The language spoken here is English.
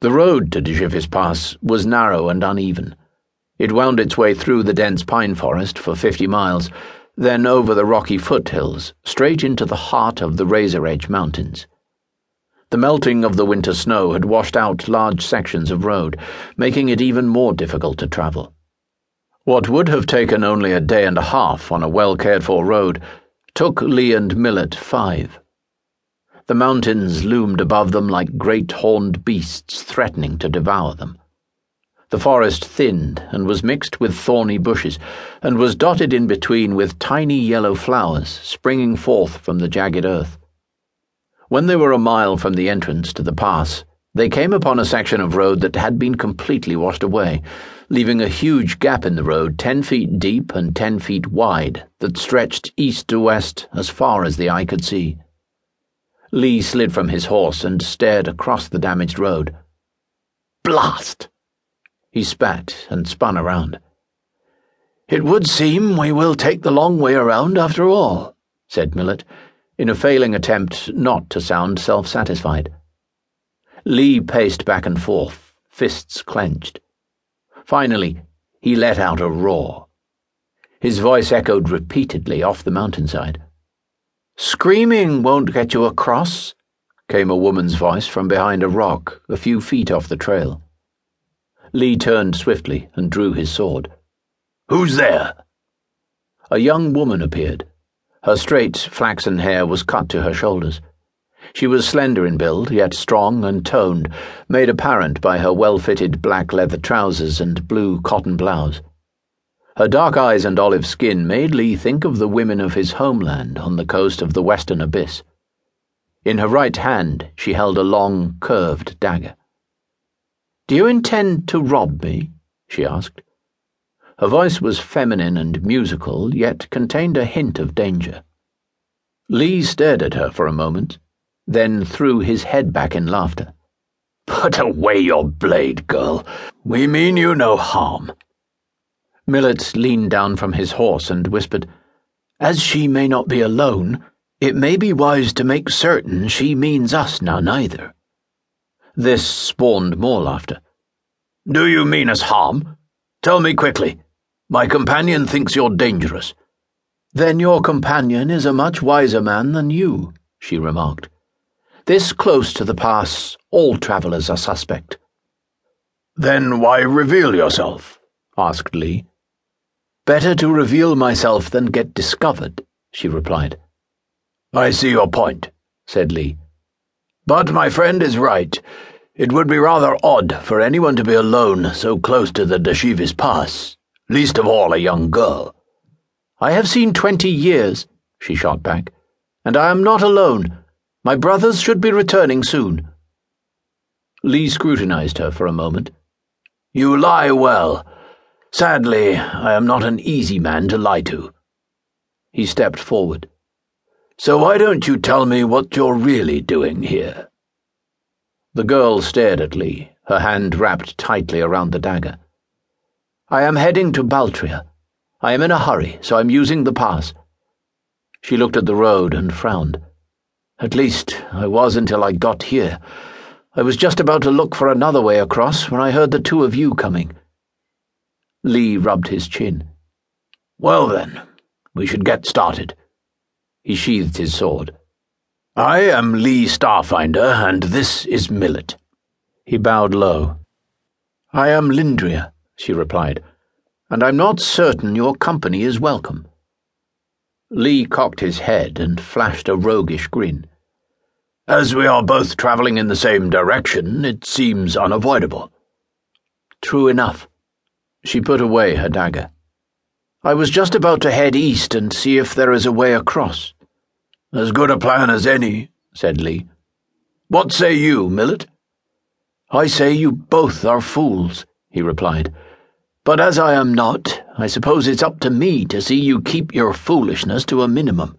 The road to Deshivas Pass was narrow and uneven. It wound its way through the dense pine forest for fifty miles, then over the rocky foothills, straight into the heart of the Razor Edge Mountains. The melting of the winter snow had washed out large sections of road, making it even more difficult to travel. What would have taken only a day and a half on a well cared for road took Lee and Millet five. The mountains loomed above them like great horned beasts threatening to devour them. The forest thinned and was mixed with thorny bushes, and was dotted in between with tiny yellow flowers springing forth from the jagged earth. When they were a mile from the entrance to the pass, they came upon a section of road that had been completely washed away, leaving a huge gap in the road ten feet deep and ten feet wide that stretched east to west as far as the eye could see. Lee slid from his horse and stared across the damaged road. Blast! He spat and spun around. It would seem we will take the long way around after all, said Millet in a failing attempt not to sound self satisfied. Lee paced back and forth, fists clenched. Finally, he let out a roar. His voice echoed repeatedly off the mountainside. Screaming won't get you across, came a woman's voice from behind a rock a few feet off the trail. Lee turned swiftly and drew his sword. Who's there? A young woman appeared her straight, flaxen hair was cut to her shoulders. She was slender in build, yet strong and toned, made apparent by her well fitted black leather trousers and blue cotton blouse. Her dark eyes and olive skin made Lee think of the women of his homeland on the coast of the western abyss. In her right hand, she held a long, curved dagger. Do you intend to rob me? she asked. Her voice was feminine and musical, yet contained a hint of danger. Lee stared at her for a moment, then threw his head back in laughter. Put away your blade, girl. We mean you no harm. Millet leaned down from his horse and whispered, As she may not be alone, it may be wise to make certain she means us none either. This spawned more laughter. Do you mean us harm? Tell me quickly. My companion thinks you're dangerous. Then your companion is a much wiser man than you, she remarked. This close to the pass, all travellers are suspect. Then why reveal yourself? asked Lee. Better to reveal myself than get discovered, she replied. I see your point, said Lee. But my friend is right. It would be rather odd for anyone to be alone so close to the Deshivas Pass least of all a young girl. I have seen twenty years, she shot back, and I am not alone. My brothers should be returning soon. Lee scrutinized her for a moment. You lie well. Sadly, I am not an easy man to lie to. He stepped forward. So why don't you tell me what you're really doing here? The girl stared at Lee, her hand wrapped tightly around the dagger. I am heading to Baltria. I am in a hurry, so I'm using the pass. She looked at the road and frowned. At least, I was until I got here. I was just about to look for another way across when I heard the two of you coming. Lee rubbed his chin. Well, then, we should get started. He sheathed his sword. I am Lee Starfinder, and this is Millet. He bowed low. I am Lindria she replied, and I'm not certain your company is welcome. Lee cocked his head and flashed a roguish grin. As we are both travelling in the same direction, it seems unavoidable. True enough. She put away her dagger. I was just about to head east and see if there is a way across. As good a plan as any, said Lee. What say you, Millet? I say you both are fools, he replied but as I am not, I suppose it's up to me to see you keep your foolishness to a minimum.